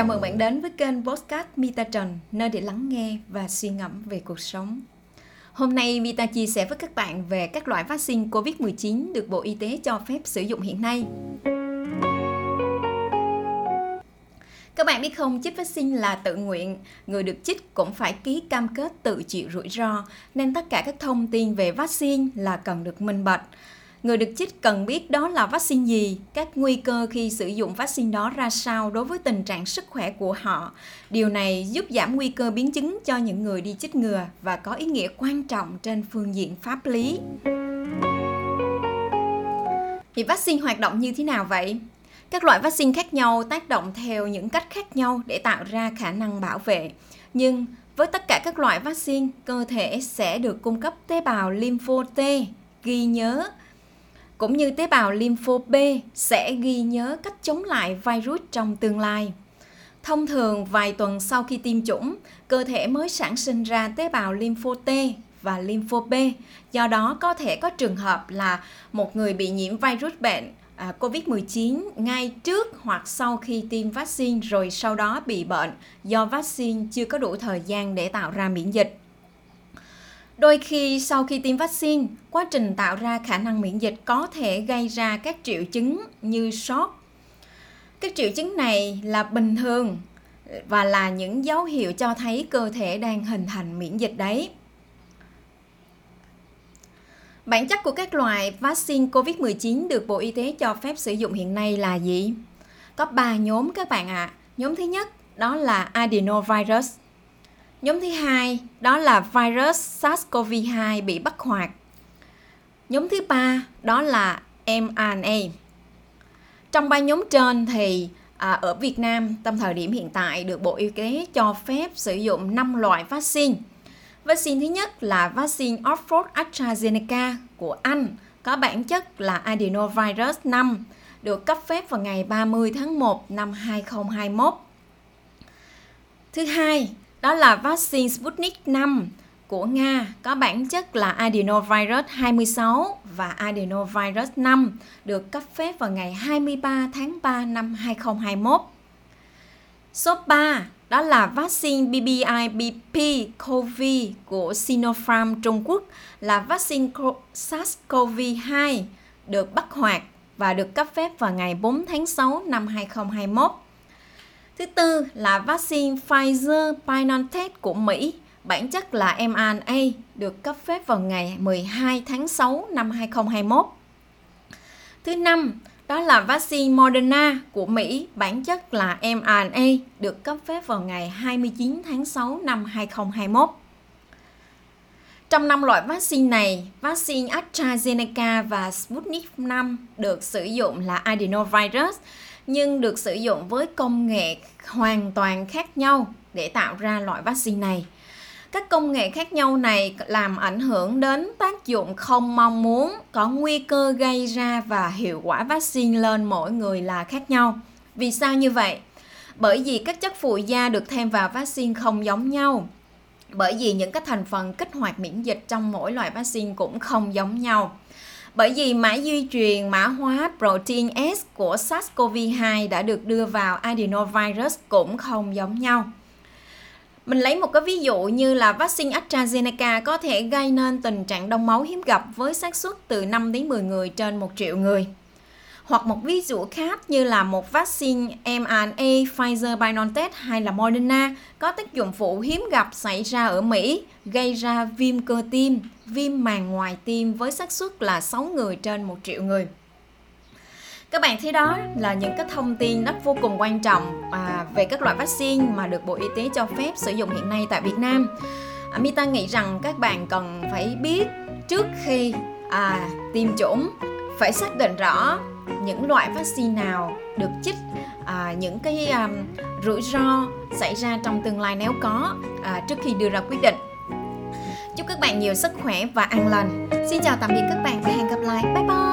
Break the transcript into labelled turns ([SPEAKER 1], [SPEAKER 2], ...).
[SPEAKER 1] Chào mừng bạn đến với kênh Postcard Mita Trần, nơi để lắng nghe và suy ngẫm về cuộc sống. Hôm nay Mita chia sẻ với các bạn về các loại vaccine COVID-19 được Bộ Y tế cho phép sử dụng hiện nay. Các bạn biết không, chích vaccine là tự nguyện, người được chích cũng phải ký cam kết tự chịu rủi ro, nên tất cả các thông tin về vaccine là cần được minh bạch. Người được chích cần biết đó là vaccine gì, các nguy cơ khi sử dụng vaccine đó ra sao đối với tình trạng sức khỏe của họ. Điều này giúp giảm nguy cơ biến chứng cho những người đi chích ngừa và có ý nghĩa quan trọng trên phương diện pháp lý. Thì vaccine hoạt động như thế nào vậy? Các loại vaccine khác nhau tác động theo những cách khác nhau để tạo ra khả năng bảo vệ. Nhưng với tất cả các loại vaccine, cơ thể sẽ được cung cấp tế bào lympho T ghi nhớ cũng như tế bào lympho B sẽ ghi nhớ cách chống lại virus trong tương lai. Thông thường vài tuần sau khi tiêm chủng, cơ thể mới sản sinh ra tế bào lympho T và lympho B. Do đó có thể có trường hợp là một người bị nhiễm virus bệnh à, COVID-19 ngay trước hoặc sau khi tiêm vaccine rồi sau đó bị bệnh do vaccine chưa có đủ thời gian để tạo ra miễn dịch. Đôi khi sau khi tiêm vaccine, quá trình tạo ra khả năng miễn dịch có thể gây ra các triệu chứng như sốt. Các triệu chứng này là bình thường và là những dấu hiệu cho thấy cơ thể đang hình thành miễn dịch đấy. Bản chất của các loại vaccine COVID-19 được Bộ Y tế cho phép sử dụng hiện nay là gì? Có 3 nhóm các bạn ạ. À. Nhóm thứ nhất đó là adenovirus. Nhóm thứ hai đó là virus SARS-CoV-2 bị bắt hoạt. Nhóm thứ ba đó là mRNA. Trong ba nhóm trên thì à, ở Việt Nam trong thời điểm hiện tại được Bộ Y tế cho phép sử dụng 5 loại vaccine. Vaccine thứ nhất là vaccine Oxford AstraZeneca của Anh có bản chất là adenovirus 5 được cấp phép vào ngày 30 tháng 1 năm 2021. Thứ hai đó là vaccine Sputnik 5 của Nga, có bản chất là adenovirus 26 và adenovirus 5 được cấp phép vào ngày 23 tháng 3 năm 2021. Số 3 đó là vaccine BBIBP COVID của Sinopharm Trung Quốc, là vaccine SARS-CoV-2 được bắt hoạt và được cấp phép vào ngày 4 tháng 6 năm 2021. Thứ tư là vaccine Pfizer-BioNTech của Mỹ, bản chất là mRNA, được cấp phép vào ngày 12 tháng 6 năm 2021. Thứ năm, đó là vaccine Moderna của Mỹ, bản chất là mRNA, được cấp phép vào ngày 29 tháng 6 năm 2021. Trong năm loại vaccine này, vaccine AstraZeneca và Sputnik v được sử dụng là adenovirus, nhưng được sử dụng với công nghệ hoàn toàn khác nhau để tạo ra loại vaccine này. Các công nghệ khác nhau này làm ảnh hưởng đến tác dụng không mong muốn, có nguy cơ gây ra và hiệu quả vaccine lên mỗi người là khác nhau. Vì sao như vậy? Bởi vì các chất phụ gia được thêm vào vaccine không giống nhau. Bởi vì những cái thành phần kích hoạt miễn dịch trong mỗi loại vaccine cũng không giống nhau. Bởi vì mã di truyền, mã hóa protein S của SARS-CoV-2 đã được đưa vào adenovirus cũng không giống nhau. Mình lấy một cái ví dụ như là vaccine AstraZeneca có thể gây nên tình trạng đông máu hiếm gặp với xác suất từ 5 đến 10 người trên 1 triệu người. Hoặc một ví dụ khác như là một vaccine mRNA Pfizer-BioNTech hay là Moderna có tác dụng phụ hiếm gặp xảy ra ở Mỹ, gây ra viêm cơ tim, viêm màng ngoài tim với xác suất là 6 người trên 1 triệu người. Các bạn thấy đó là những cái thông tin rất vô cùng quan trọng à, về các loại vaccine mà được Bộ Y tế cho phép sử dụng hiện nay tại Việt Nam. À, Mita nghĩ rằng các bạn cần phải biết trước khi à, tiêm chủng phải xác định rõ những loại vaccine nào được chích à, những cái à, rủi ro xảy ra trong tương lai nếu có à, trước khi đưa ra quyết định. Chúc các bạn nhiều sức khỏe và an lành. Xin chào tạm biệt các bạn và hẹn gặp lại. Bye bye!